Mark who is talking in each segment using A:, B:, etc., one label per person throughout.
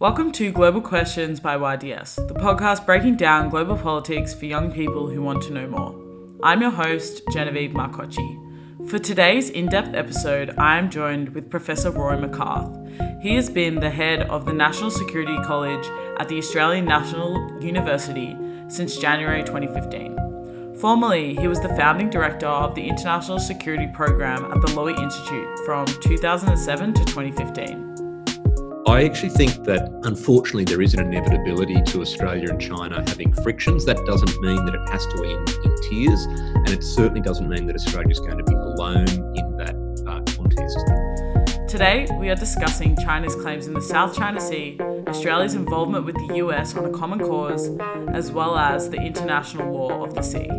A: Welcome to Global Questions by YDS, the podcast breaking down global politics for young people who want to know more. I'm your host, Genevieve Marcocci. For today's in depth episode, I am joined with Professor Rory Medcalf. He has been the head of the National Security College at the Australian National University since January 2015. Formerly, he was the founding director of the International Security Program at the Lowy Institute from 2007 to 2015.
B: I actually think that unfortunately there is an inevitability to Australia and China having frictions. That doesn't mean that it has to end in tears, and it certainly doesn't mean that Australia is going to be alone in that uh, contest.
A: Today, we are discussing China's claims in the South China Sea, Australia's involvement with the US on a common cause, as well as the international law of the sea.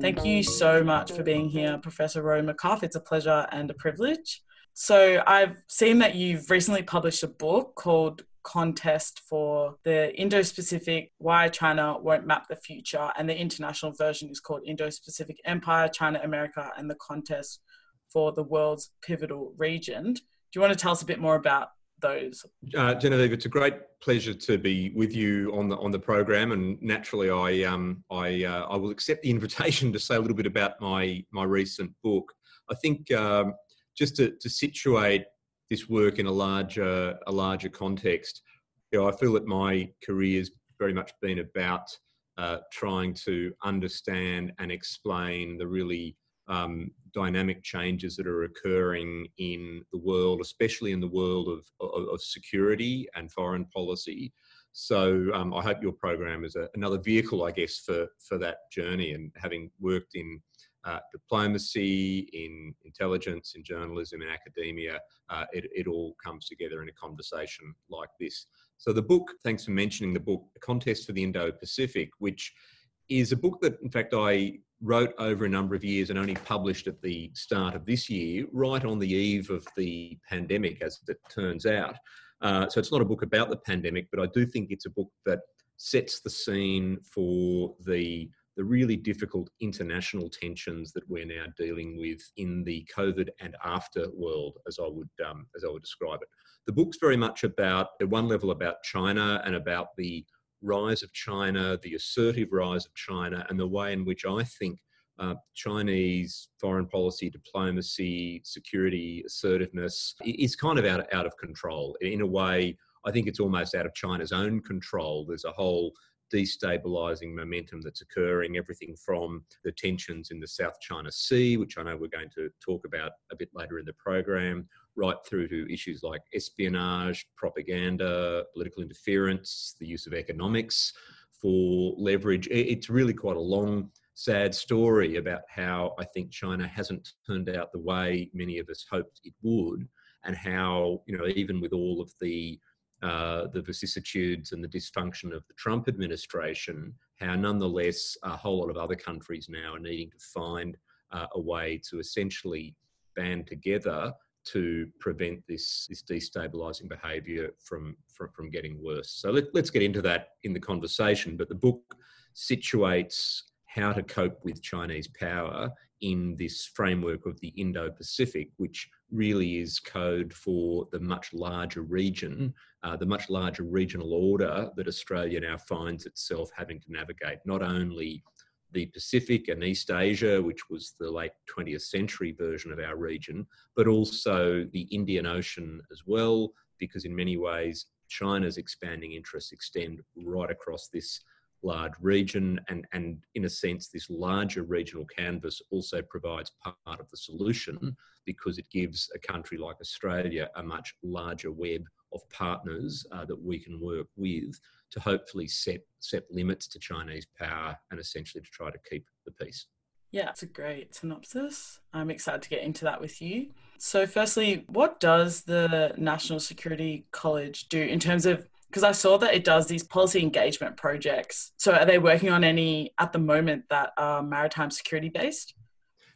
A: Thank you so much for being here, Professor Rory Medcalf. It's a pleasure and a privilege. So I've seen that you've recently published a book called Contest for the Indo Pacific Why China Won't Map the Future, and the international version is called Indo Pacific Empire, China, America, and the Contest for the World's Pivotal Region. Do you want to tell us a bit more about those?
B: Uh, Genevieve, it's a great pleasure to be with you on the on the program, and naturally, I um, I uh, I will accept the invitation to say a little bit about my my recent book. I think um, just to, to situate this work in a larger a larger context, you know, I feel that my career has very much been about uh, trying to understand and explain the really um, dynamic changes that are occurring in the world, especially in the world of, of, of security and foreign policy. So um, I hope your program is a, another vehicle, I guess, for for that journey. And having worked in uh, diplomacy, in intelligence, in journalism, in academia, uh, it, it all comes together in a conversation like this. So the book, thanks for mentioning the book, The Contest for the Indo-Pacific, which is a book that, in fact, I wrote over a number of years and only published at the start of this year, right on the eve of the pandemic, as it turns out. Uh, so it's not a book about the pandemic, but I do think it's a book that sets the scene for the the really difficult international tensions that we're now dealing with in the COVID and after world, as I would um, as I would describe it. The book's very much about, at one level, about China and about the rise of China, the assertive rise of China, and the way in which I think uh, Chinese foreign policy, diplomacy, security, assertiveness is kind of out, out of control. In a way, I think it's almost out of China's own control. There's a whole destabilizing momentum that's occurring, everything from the tensions in the South China Sea, which I know we're going to talk about a bit later in the program, right through to issues like espionage, propaganda, political interference, the use of economics for leverage. It's really quite a long, sad story about how I think China hasn't turned out the way many of us hoped it would, and how, you know, even with all of the uh, the vicissitudes and the dysfunction of the Trump administration, how nonetheless a whole lot of other countries now are needing to find uh, a way to essentially band together to prevent this, this destabilizing behavior from, from, from getting worse. So let, let's get into that in the conversation. But the book situates how to cope with Chinese power in this framework of the Indo Pacific, which really is code for the much larger region, uh, the much larger regional order that Australia now finds itself having to navigate, not only the Pacific and East Asia, which was the late 20th century version of our region, but also the Indian Ocean as well, because in many ways, China's expanding interests extend right across this large region and, and in a sense this larger regional canvas also provides part of the solution because it gives a country like australia a much larger web of partners uh, that we can work with to hopefully set set limits to chinese power and essentially to try to keep the peace.
A: Yeah it's a great synopsis. I'm excited to get into that with you. So firstly what does the national security college do in terms of because I saw that it does these policy engagement projects. So are they working on any at the moment that are maritime security based?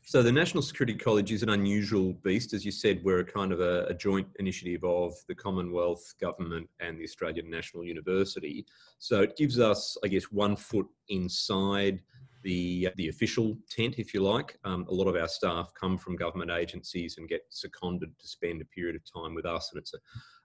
B: So the National Security College is an unusual beast. As you said, we're a kind of a, a, joint initiative of the Commonwealth Government and the Australian National University. So it gives us, I guess, one foot inside the the official tent, if you like. Um, a lot of our staff come from government agencies and get seconded to spend a period of time with us, and it's a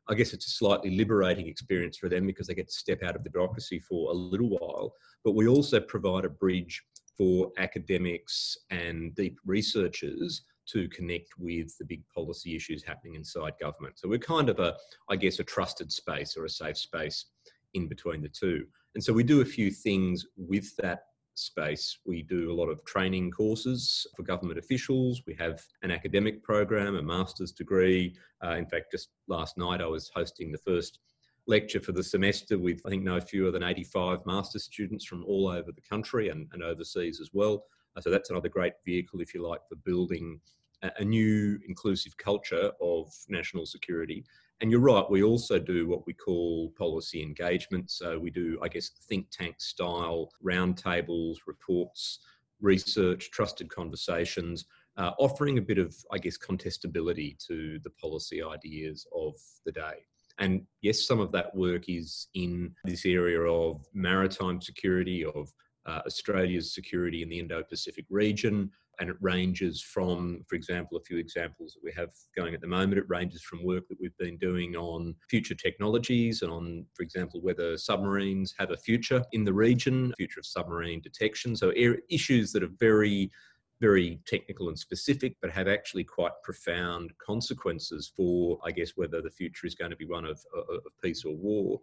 B: I guess it's a slightly liberating experience for them because they get to step out of the bureaucracy for a little while. But we also provide a bridge for academics and deep researchers to connect with the big policy issues happening inside government. So we're kind of a, I guess, a trusted space or a safe space in between the two. And so we do a few things with that space. We do a lot of training courses for government officials. We have an academic program, a master's degree. Uh, in fact, just last night I was hosting the first lecture for the semester with, I think, no fewer than 85 master's students from all over the country and, and overseas as well. Uh, so that's another great vehicle, if you like, for building a, a new inclusive culture of national security and you're right, we also do what we call policy engagement. So we do, I guess, think tank style roundtables, reports, research, trusted conversations, uh, offering a bit of, I guess, contestability to the policy ideas of the day. And yes, some of that work is in this area of maritime security, of uh, Australia's security in the Indo Pacific region, and it ranges from, for example, a few examples that we have going at the moment. It ranges from work that we've been doing on future technologies and on, for example, whether submarines have a future in the region, future of submarine detection. So issues that are very very technical and specific, but have actually quite profound consequences for, I guess, whether the future is going to be one of, of peace or war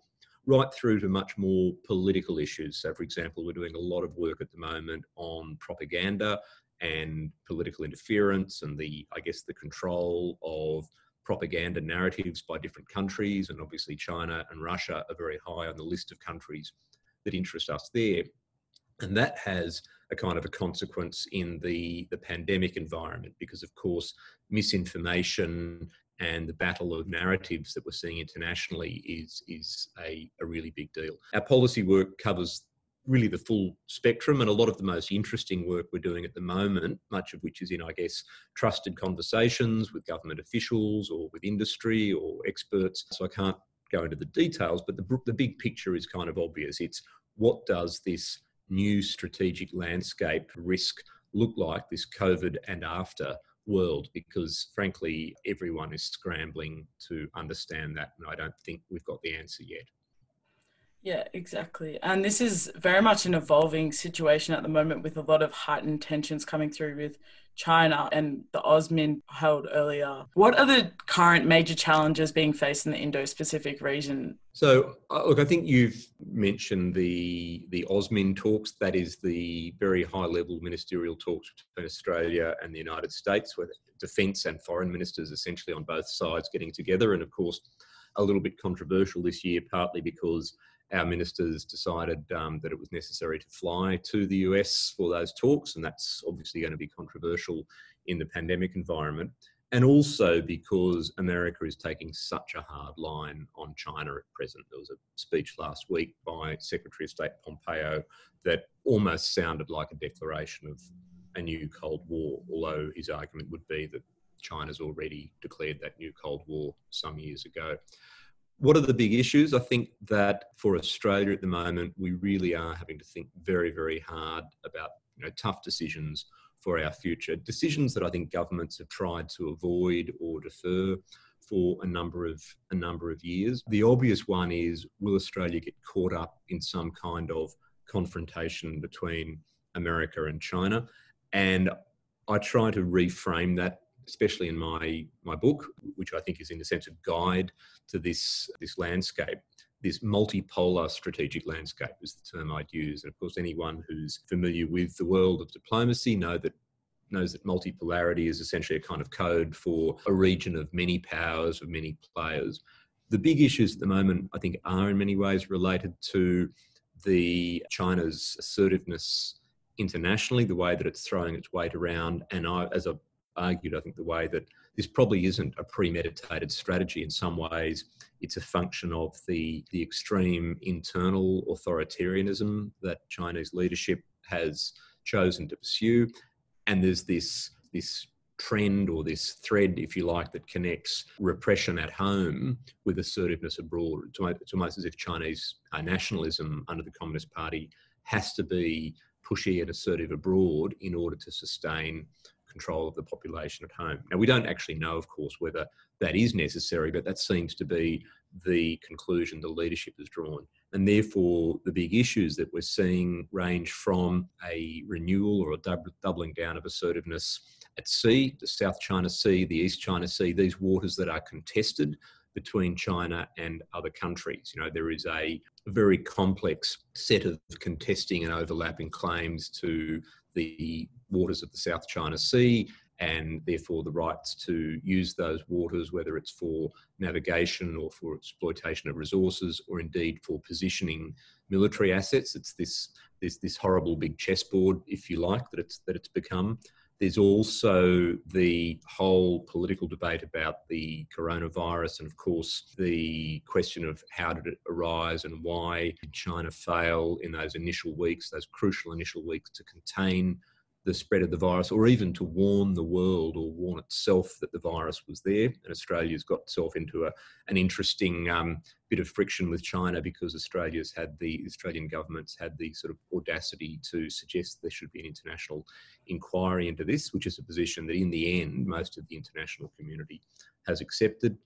B: right through to much more political issues. So, for example, we're doing a lot of work at the moment on propaganda and political interference and the, I guess, the control of propaganda narratives by different countries. And obviously, China and Russia are very high on the list of countries that interest us there. And that has a kind of a consequence in the, the pandemic environment because, of course, misinformation and the battle of narratives that we're seeing internationally is, is a, a really big deal. Our policy work covers really the full spectrum and a lot of the most interesting work we're doing at the moment, much of which is in, I guess, trusted conversations with government officials or with industry or experts. So I can't go into the details, but the, the big picture is kind of obvious. It's what does this new strategic landscape risk look like, this COVID and after world? Because frankly, everyone is scrambling to understand that, and I don't think we've got the answer yet.
A: Yeah, exactly. And this is very much an evolving situation at the moment with a lot of heightened tensions coming through with China and the AUSMIN held earlier. What are the current major challenges being faced in the Indo-Pacific region?
B: So, uh, look, I think you've mentioned the the AUSMIN talks. That is the very high-level ministerial talks between Australia and the United States, where defence and foreign ministers essentially on both sides getting together. And of course, a little bit controversial this year, partly because our ministers decided um, that it was necessary to fly to the US for those talks, and that's obviously going to be controversial in the pandemic environment. And also because America is taking such a hard line on China at present. There was a speech last week by Secretary of State Pompeo that almost sounded like a declaration of a new Cold War, although his argument would be that China's already declared that new Cold War some years ago. What are the big issues? I think that for Australia at the moment, we really are having to think very, very hard about you know, tough decisions for our future. Decisions that I think governments have tried to avoid or defer for a number of a number of years. The obvious one is will Australia get caught up in some kind of confrontation between America and China? And I try to reframe that especially in my my book, which I think is in a sense a guide to this this landscape. This multipolar strategic landscape is the term I'd use, and of course, anyone who's familiar with the world of diplomacy know that knows that multipolarity is essentially a kind of code for a region of many powers, of many players. The big issues at the moment, I think, are in many ways related to the China's assertiveness internationally, the way that it's throwing its weight around, and I, as a argued, I think, the way that this probably isn't a premeditated strategy. In some ways, it's a function of the, the extreme internal authoritarianism that Chinese leadership has chosen to pursue. And there's this, this trend or this thread, if you like, that connects repression at home with assertiveness abroad. It's almost, as if Chinese uh, nationalism under the Communist Party has to be pushy and assertive abroad in order to sustain control of the population at home. Now, we don't actually know, of course, whether that is necessary, but that seems to be the conclusion the leadership has drawn. And therefore, the big issues that we're seeing range from a renewal or a doubling down of assertiveness at sea, the South China Sea, the East China Sea, these waters that are contested between China and other countries. You know, there is a very complex set of contesting and overlapping claims to the waters of the South China Sea and therefore the rights to use those waters, whether it's for navigation or for exploitation of resources or indeed for positioning military assets. It's this, this, this horrible big chessboard, if you like, that it's, that it's become. There's also the whole political debate about the coronavirus, and of course, the question of how did it arise and why did China fail in those initial weeks, those crucial initial weeks to contain the spread of the virus or even to warn the world or warn itself that the virus was there. And Australia's got itself into a, an interesting um, bit of friction with China because Australia's had the Australian government's had the sort of audacity to suggest there should be an international inquiry into this, which is a position that in the end most of the international community has accepted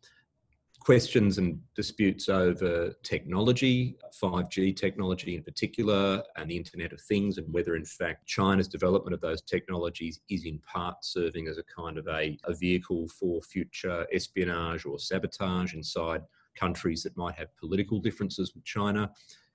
B: questions and disputes over technology, 5G technology in particular, and the Internet of Things, and whether in fact China's development of those technologies is in part serving as a kind of a, a vehicle for future espionage or sabotage inside countries that might have political differences with China.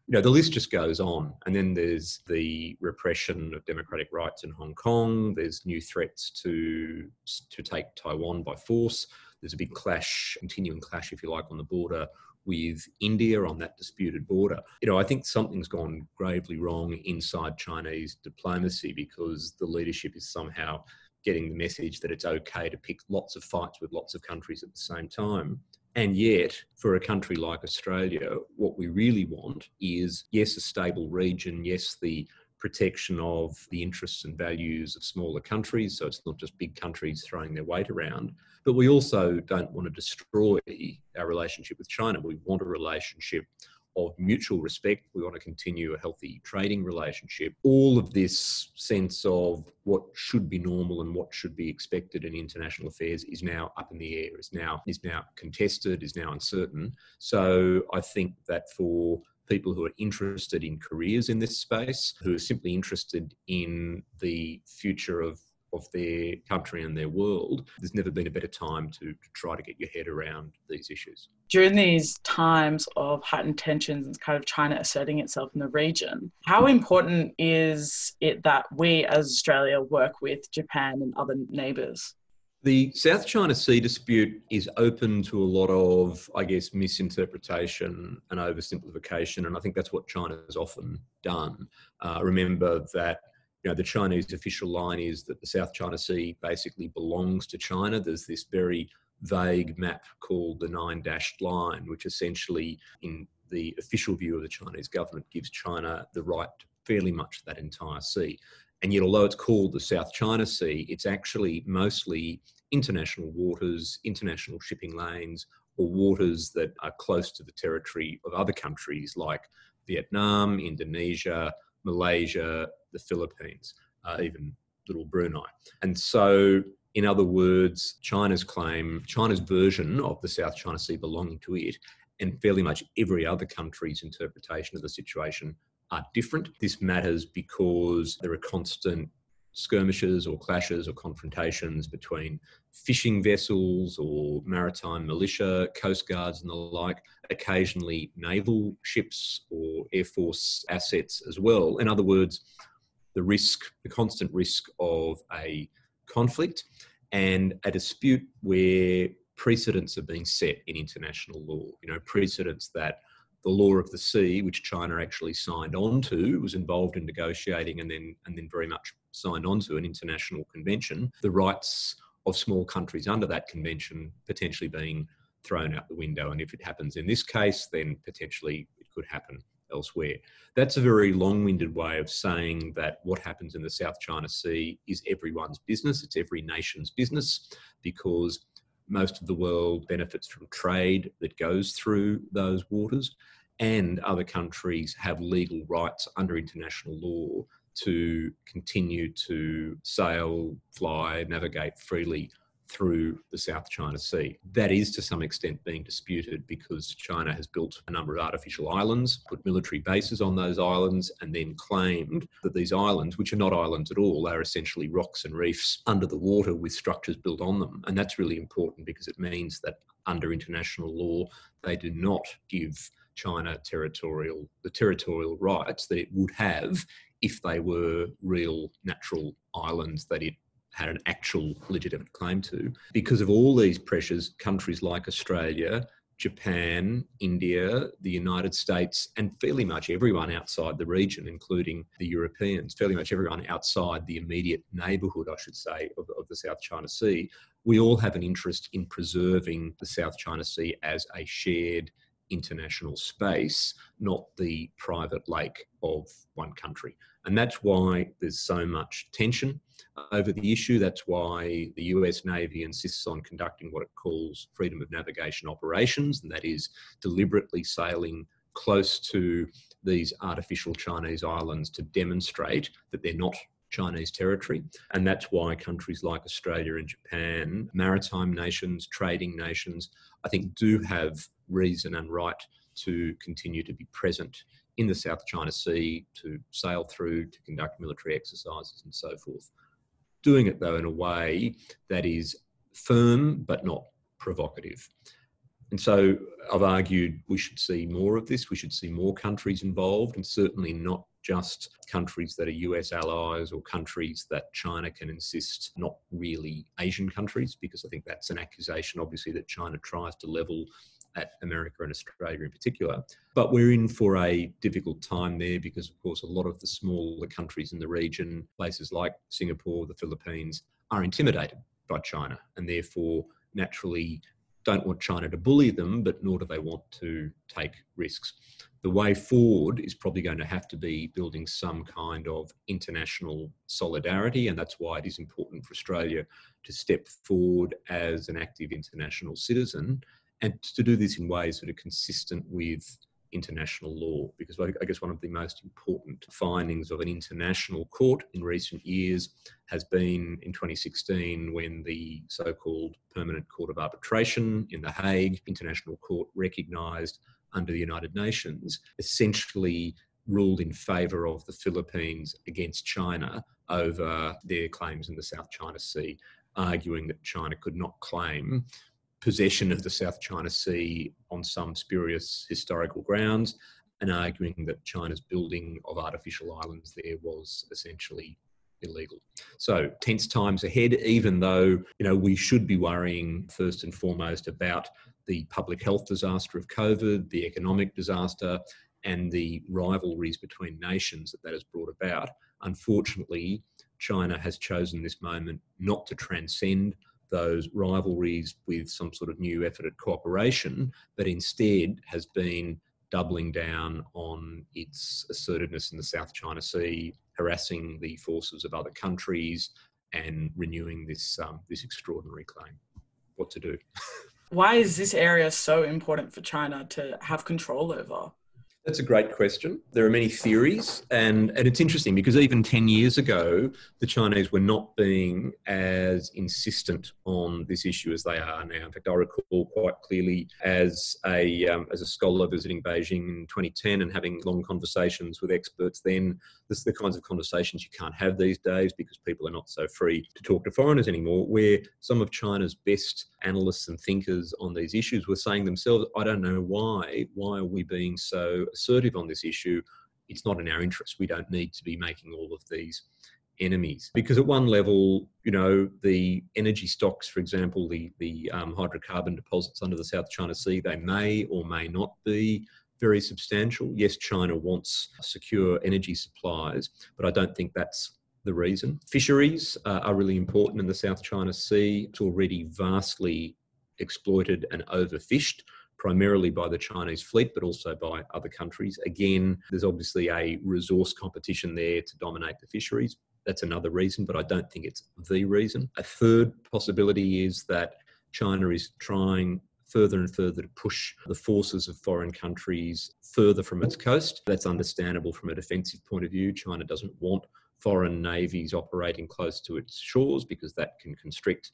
B: You know, the list just goes on. And then there's the repression of democratic rights in Hong Kong. There's new threats to, to take Taiwan by force. There's a big clash, continuing clash, if you like, on the border with India on that disputed border. You know, I think something's gone gravely wrong inside Chinese diplomacy because the leadership is somehow getting the message that it's okay to pick lots of fights with lots of countries at the same time. And yet, for a country like Australia, what we really want is yes, a stable region, yes, the protection of the interests and values of smaller countries. So it's not just big countries throwing their weight around. But we also don't want to destroy our relationship with China. We want a relationship of mutual respect. We want to continue a healthy trading relationship. All of this sense of what should be normal and what should be expected in international affairs is now up in the air, is now is now contested, is now uncertain. So I think that for people who are interested in careers in this space, who are simply interested in the future of of their country and their world, there's never been a better time to, to, try to get your head around these issues.
A: During these times of heightened tensions and kind of China asserting itself in the region, how important is it that we as Australia work with Japan and other neighbours?
B: The South China Sea dispute is open to a lot of, I guess, misinterpretation and oversimplification, and I think that's what China has often done. Uh, remember that you know the Chinese official line is that the South China Sea basically belongs to China. There's this very vague map called the Nine Dashed Line, which essentially, in the official view of the Chinese government, gives China the right to fairly much that entire sea. And yet, although it's called the South China Sea, it's actually mostly international waters, international shipping lanes, or waters that are close to the territory of other countries like Vietnam, Indonesia, Malaysia, the Philippines, uh, even little Brunei. And so, in other words, China's claim, China's version of the South China Sea belonging to it, and fairly much every other country's interpretation of the situation are different. This matters because there are constant skirmishes or clashes or confrontations between fishing vessels or maritime militia, coast guards, and the like, occasionally naval ships or air force assets as well. In other words, the risk, the constant risk of a conflict and a dispute where precedents are being set in international law. You know, precedents that the law of the sea, which China actually signed on to, was involved in negotiating and then and then very much signed on to an international convention. The rights of small countries under that convention potentially being thrown out the window. And if it happens in this case, then potentially it could happen elsewhere. That's a very long winded way of saying that what happens in the South China Sea is everyone's business, it's every nation's business, because most of the world benefits from trade that goes through those waters, and other countries have legal rights under international law to continue to sail, fly, navigate freely through the South China Sea. That is to some extent being disputed because China has built a number of artificial islands, put military bases on those islands, and then claimed that these islands, which are not islands at all, are essentially rocks and reefs under the water with structures built on them. And that's really important because it means that under international law, they do not give China territorial the territorial rights that it would have if they were real natural islands that it had an actual legitimate claim to. Because of all these pressures, countries like Australia, Japan, India, the United States, and fairly much everyone outside the region, including the Europeans, fairly much everyone outside the immediate neighbourhood, I should say, of, of, the South China Sea, we all have an interest in preserving the South China Sea as a shared international space, not the private lake of one country. And that's why there's so much tension over the issue. That's why the US Navy insists on conducting what it calls freedom of navigation operations, and that is deliberately sailing close to these artificial Chinese islands to demonstrate that they're not Chinese territory. And that's why countries like Australia and Japan, maritime nations, trading nations, I think do have reason and right to continue to be present in the South China Sea, to sail through, to conduct military exercises, and so forth. Doing it, though, in a way that is firm but not provocative. And so I've argued we should see more of this. We should see more countries involved, and certainly not just countries that are US allies or countries that China can insist not really Asian countries, because I think that's an accusation, obviously, that China tries to level at America and Australia in particular. But we're in for a difficult time there because, of course, a lot of the smaller countries in the region, places like Singapore, the Philippines, are intimidated by China and therefore naturally don't want China to bully them, but nor do they want to take risks. The way forward is probably going to have to be building some kind of international solidarity, and that's why it is important for Australia to step forward as an active international citizen and to do this in ways that are consistent with international law because I guess one of the most important findings of an international court in recent years has been in 2016 when the so called Permanent Court of Arbitration in The Hague International Court recognised under the United Nations essentially ruled in favour of the Philippines against China over their claims in the South China Sea, arguing that China could not claim possession of the South China Sea on some spurious historical grounds and arguing that China's building of artificial islands there was essentially illegal. So tense times ahead, even though you know we should be worrying first and foremost about the public health disaster of COVID, the economic disaster, and the rivalries between nations that that has brought about. Unfortunately, China has chosen this moment not to transcend those rivalries with some sort of new effort at cooperation, but instead has been doubling down on its assertiveness in the South China Sea, harassing the forces of other countries, and renewing this um, this extraordinary claim. What to do?
A: Why is this area so important for China to have control over?
B: That's a great question. There are many theories, and, and it's interesting because even 10 years ago, the Chinese were not being as insistent on this issue as they are now. In fact, I recall quite clearly as a, um, as a scholar visiting Beijing in 2010 and having long conversations with experts then, this is the kinds of conversations you can't have these days because people are not so free to talk to foreigners anymore, where some of China's best analysts and thinkers on these issues were saying themselves, I don't know why, why are we being so assertive on this issue? It's not in our interest. We don't need to be making all of these enemies because at one level you know the energy stocks for example the the um, hydrocarbon deposits under the south china sea they may or may not be very substantial yes china wants secure energy supplies but i don't think that's the reason. Fisheries uh, are really important in the South China Sea. It's already vastly exploited and overfished, primarily by the Chinese fleet, but also by other countries. Again, there's obviously a resource competition there to dominate the fisheries. That's another reason, but I don't think it's the reason. A third possibility is that China is trying further and further to push the forces of foreign countries further from its coast. That's understandable from a defensive point of view. China doesn't want foreign navies operating close to its shores because that can constrict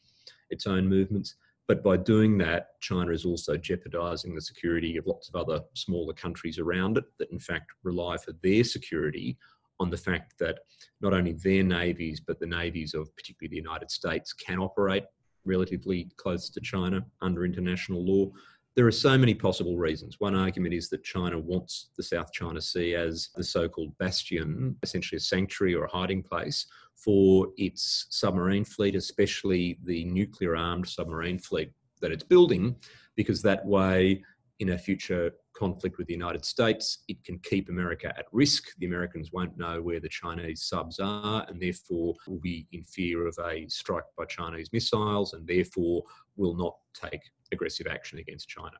B: its own movements. But by doing that, China is also jeopardizing the security of lots of other smaller countries around it that, in fact, rely for their security on the fact that not only their navies, but the navies of particularly the United States can operate relatively close to China under international law. There are so many possible reasons. One argument is that China wants the South China Sea as the so called bastion, essentially a sanctuary or a hiding place for its submarine fleet, especially the nuclear armed submarine fleet that it's building, because that way, in a future conflict with the United States, it can keep America at risk. The Americans won't know where the Chinese subs are and therefore will be in fear of a strike by Chinese missiles and therefore will not take aggressive action against China.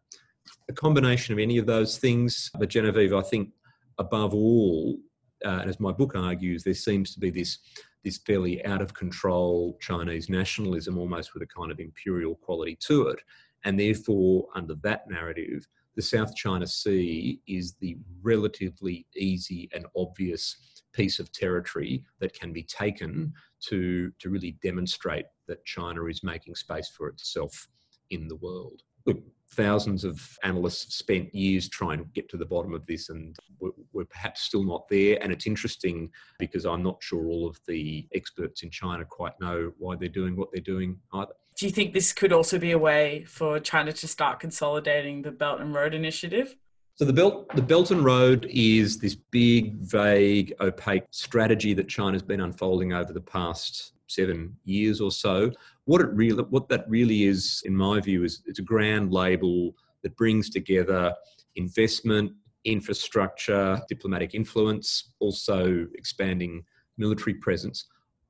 B: A combination of any of those things, but Genevieve, I think above all, uh, and as my book argues, there seems to be this this fairly out of control Chinese nationalism, almost with a kind of imperial quality to it, and therefore under that narrative, the South China Sea is the relatively easy and obvious piece of territory that can be taken to to really demonstrate that China is making space for itself in the world. Look, thousands of analysts spent years trying to get to the bottom of this and we're, we're, perhaps still not there and it's interesting because i'm not sure all of the experts in china quite know why they're doing what they're doing either
A: do you think this could also be a way for china to start consolidating the belt and road initiative
B: so the belt, the Belt and Road is this big, vague, opaque strategy that China's been unfolding over the past seven years or so. What it really, what that really is, in my view, is it's a grand label that brings together investment, infrastructure, diplomatic influence, also expanding military presence.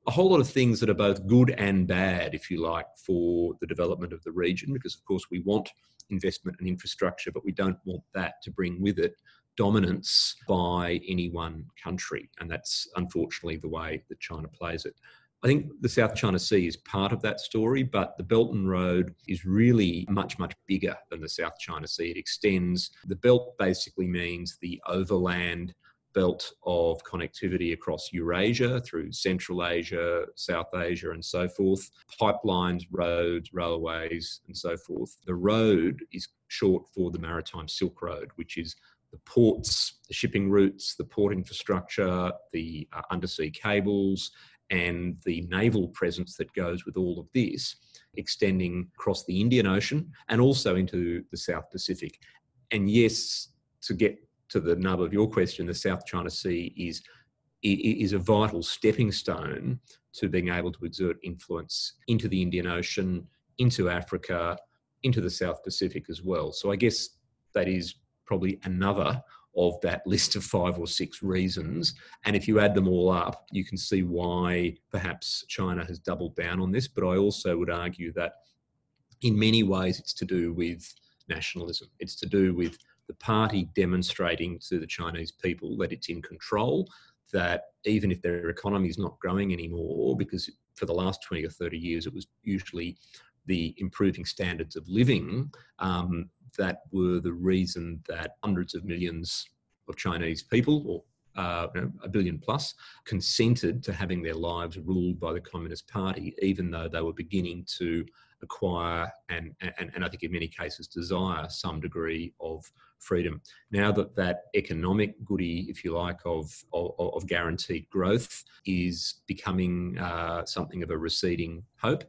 B: A whole lot of things that are both good and bad, if you like, for the development of the region, because of course we want investment and infrastructure, but we don't want that to bring with it dominance by any one country. And that's unfortunately the way that China plays it. I think the South China Sea is part of that story, but the Belt and Road is really much, much bigger than the South China Sea. It extends, the belt basically means the overland belt of connectivity across Eurasia through Central Asia, South Asia, and so forth, pipelines, roads, railways, and so forth. The road is short for the Maritime Silk Road, which is the ports, the shipping routes, the port infrastructure, the uh, undersea cables, and the naval presence that goes with all of this, extending across the Indian Ocean and also into the South Pacific. And yes, to get to the nub of your question, the South China Sea is is a vital stepping stone to being able to exert influence into the Indian Ocean, into Africa, into the South Pacific as well. So I guess that is probably another of that list of five or six reasons. And if you add them all up, you can see why perhaps China has doubled down on this. But I also would argue that in many ways it's to do with nationalism, it's to do with the party demonstrating to the Chinese people that it's in control. That even if their economy is not growing anymore, because for the last 20 or 30 years it was usually the improving standards of living um, that were the reason that hundreds of millions of Chinese people, or uh, you know, a billion plus, consented to having their lives ruled by the Communist Party, even though they were beginning to acquire and, and, and I think in many cases desire some degree of freedom. Now that that economic goody, if you like, of, of, of guaranteed growth is becoming uh, something of a receding hope,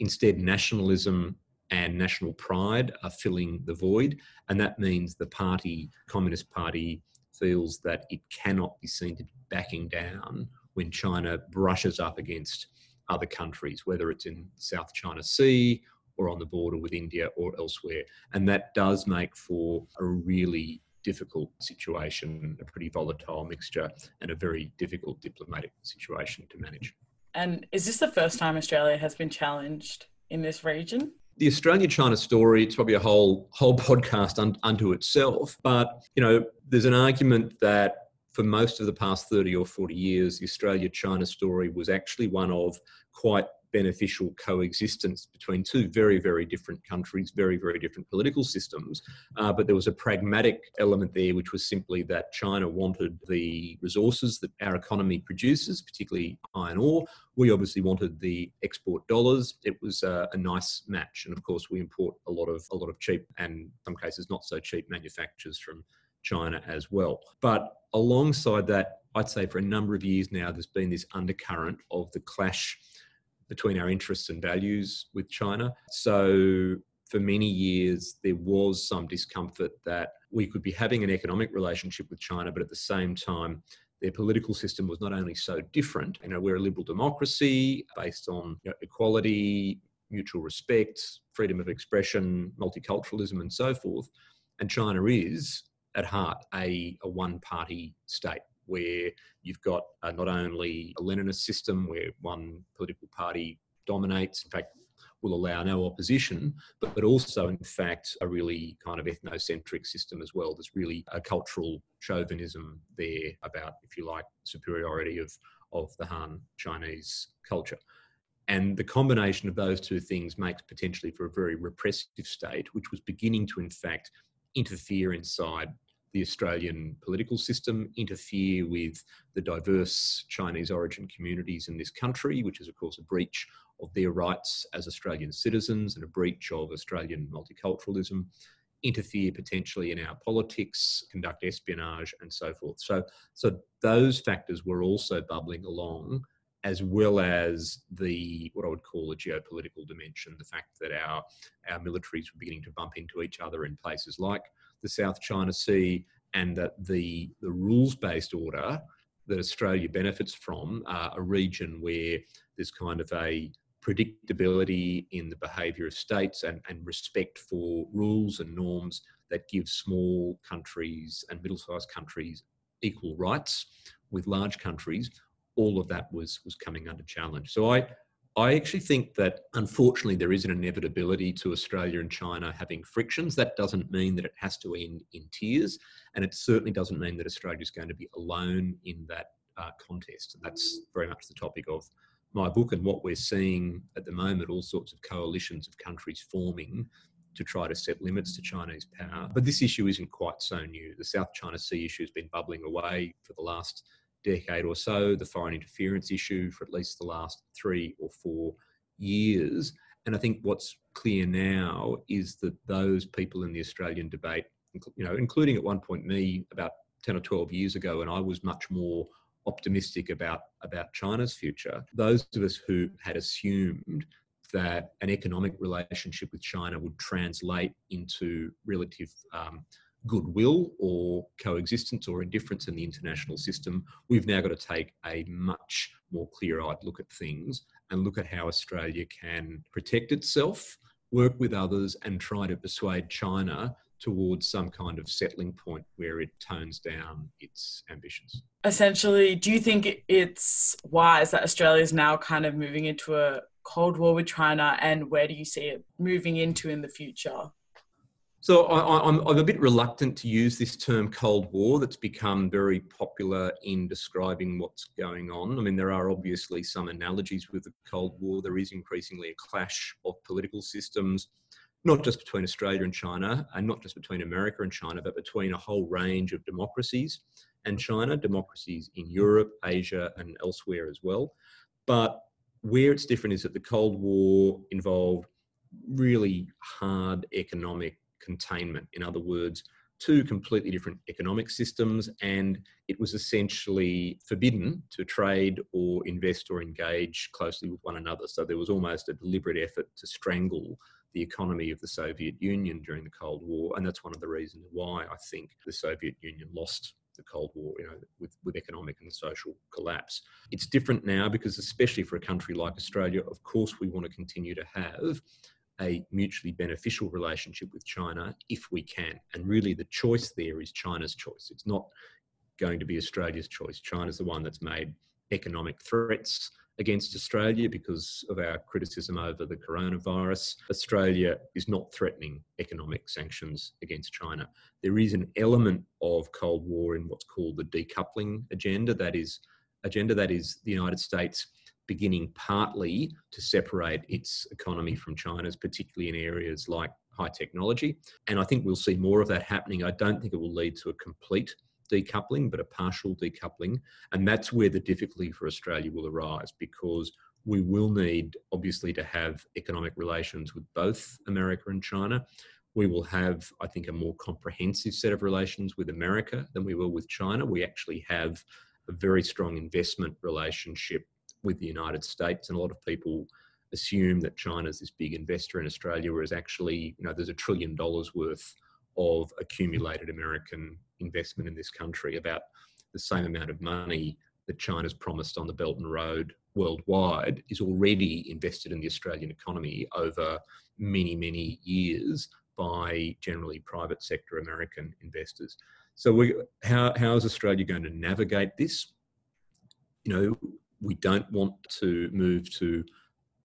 B: instead nationalism and national pride are filling the void. And that means the party, Communist Party, feels that it cannot be seen to be backing down when China brushes up against other countries, whether it's in South China Sea or on the border with India or elsewhere. And that does make for a really difficult situation, a pretty volatile mixture, and a very difficult diplomatic situation to manage.
A: And is this the first time Australia has been challenged in this region?
B: The Australia China story, it's probably a whole whole podcast un, unto itself. But you know, there's an argument that for most of the past 30 or 40 years, the Australia China story was actually one of quite beneficial coexistence between two very, very different countries, very, very different political systems. Uh, but there was a pragmatic element there, which was simply that China wanted the resources that our economy produces, particularly iron ore. We obviously wanted the export dollars. It was a, nice match, and of course, we import a lot of a lot of cheap and in some cases not so cheap manufacturers from China as well. But alongside that, I'd say for a number of years now, there's been this undercurrent of the clash between our interests and values with China. So for many years, there was some discomfort that we could be having an economic relationship with China, but at the same time, their political system was not only so different. You know, we're a liberal democracy based on you know, equality, mutual respect, freedom of expression, multiculturalism, and so forth. And China is, at heart, a, a one party state where you've got uh, not only a Leninist system where one political party dominates, in fact, will allow no opposition, but, but also, in fact, a really kind of ethnocentric system as well. There's really a cultural chauvinism there about, if you like, superiority of, of the Han Chinese culture. And the combination of those two things makes potentially for a very repressive state, which was beginning to, in fact, interfere inside the Australian political system, interfere with the diverse Chinese origin communities in this country, which is, of course, a breach of their rights as Australian citizens and a breach of Australian multiculturalism, interfere potentially in our politics, conduct espionage, and so forth. So, so those factors were also bubbling along as well as the what I would call a geopolitical dimension, the fact that our our militaries were beginning to bump into each other in places like the South China Sea, and that the, the rules based order that Australia benefits from are a region where there's kind of a predictability in the behaviour of states and, and respect for rules and norms that give small countries and middle sized countries equal rights with large countries. All of that was was coming under challenge. So I I actually think that unfortunately there is an inevitability to Australia and China having frictions. That doesn't mean that it has to end in tears, and it certainly doesn't mean that Australia is going to be alone in that uh, contest. And that's very much the topic of my book and what we're seeing at the moment all sorts of coalitions of countries forming to try to set limits to Chinese power. But this issue isn't quite so new. The South China Sea issue has been bubbling away for the last decade or so, the foreign interference issue for at least the last three or four years. And I think what's clear now is that those people in the Australian debate, you know, including at one point me about 10 or 12 years ago, and I was much more optimistic about, about China's future, those of us who had assumed that an economic relationship with China would translate into relative um, goodwill or coexistence or indifference in the international system, we've now got to take a much more clear eyed look at things and look at how Australia can protect itself, work with others, and try to persuade China towards some kind of settling point where it tones down its ambitions.
A: Essentially, do you think it's wise that Australia is now kind of moving into a Cold War with China, and where do you see it moving into in the future?
B: So I, am a bit reluctant to use this term Cold War that's become very popular in describing what's going on. I mean, there are obviously some analogies with the Cold War. There is increasingly a clash of political systems, not just between Australia and China, and not just between America and China, but between a whole range of democracies and China, democracies in Europe, Asia, and elsewhere as well. But where it's different is that the Cold War involved really hard economic containment. In other words, two completely different economic systems, and it was essentially forbidden to trade or invest or engage closely with one another. So there was almost a deliberate effort to strangle the economy of the Soviet Union during the Cold War, and that's one of the reasons why I think the Soviet Union lost the Cold War, you know, with, with economic and social collapse. It's different now because, especially for a country like Australia, of course, we want to continue to have a mutually beneficial relationship with China if we can. And really, the choice there is China's choice. It's not going to be Australia's choice. China's the one that's made economic threats against Australia because of our criticism over the coronavirus. Australia is not threatening economic sanctions against China. There is an element of Cold War in what's called the decoupling agenda. That is agenda that is the United States beginning partly to separate its economy from China's, particularly in areas like high technology. And I think we'll see more of that happening. I don't think it will lead to a complete decoupling, but a partial decoupling. And that's where the difficulty for Australia will arise because we will need, obviously, to have economic relations with both America and China. We will have, I think, a more comprehensive set of relations with America than we will with China. We actually have a very strong investment relationship with the United States, and a lot of people assume that China's this big investor in Australia, whereas actually, you know, there's a trillion dollars worth of accumulated American investment in this country, about the same amount of money that China's promised on the Belt and Road worldwide is already invested in the Australian economy over many, many years by generally private sector American investors. So, we, how, how is Australia going to navigate this? You know, we don't want to move to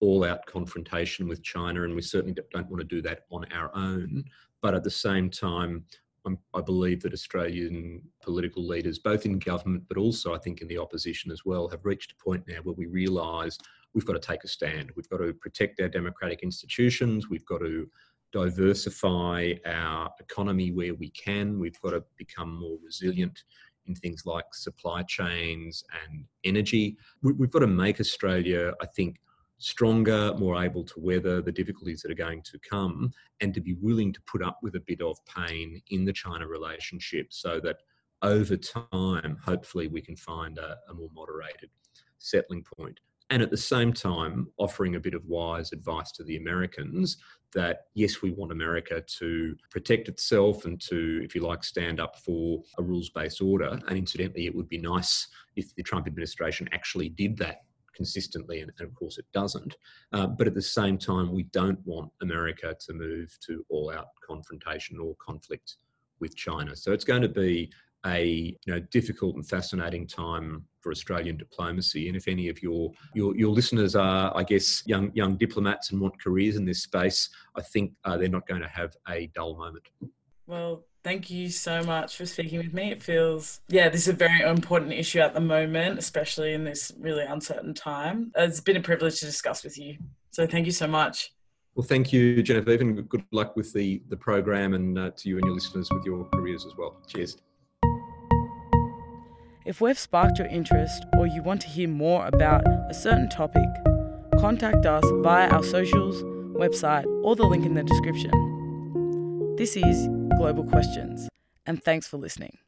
B: all out confrontation with China, and we certainly don't want to do that on our own. But at the same time, I'm, i believe that Australian political leaders, both in government but also I think in the opposition as well, have reached a point now where we realise we've got to take a stand. We've got to protect our democratic institutions. We've got to diversify our economy where we can. We've got to become more resilient in things like supply chains and energy. We've got to make Australia, I think, stronger, more able to weather the difficulties that are going to come, and to be willing to put up with a bit of pain in the China relationship so that over time, hopefully, we can find a, a more moderated settling point. And at the same time, offering a bit of wise advice to the Americans that yes, we want America to protect itself and to, if you like, stand up for a rules based order. And incidentally, it would be nice if the Trump administration actually did that consistently, and, of course it doesn't. Uh, but at the same time, we don't want America to move to all out confrontation or conflict with China. So it's going to be a you know difficult and fascinating time for Australian diplomacy. And if any of your, your your listeners are, I guess, young young diplomats and want careers in this space, I think uh, they're not going to have a dull moment.
A: Well, thank you so much for speaking with me. It feels, yeah, this is a very important issue at the moment, especially in this really uncertain time. It's been a privilege to discuss with you. So thank you so much.
B: Well, thank you, Genevieve, and good luck with the, the program and uh, to you and your listeners with your careers as well. Cheers.
A: If we've sparked your interest or you want to hear more about a certain topic, contact us via our socials, website, or the link in the description. This is Global Questions, and thanks for listening.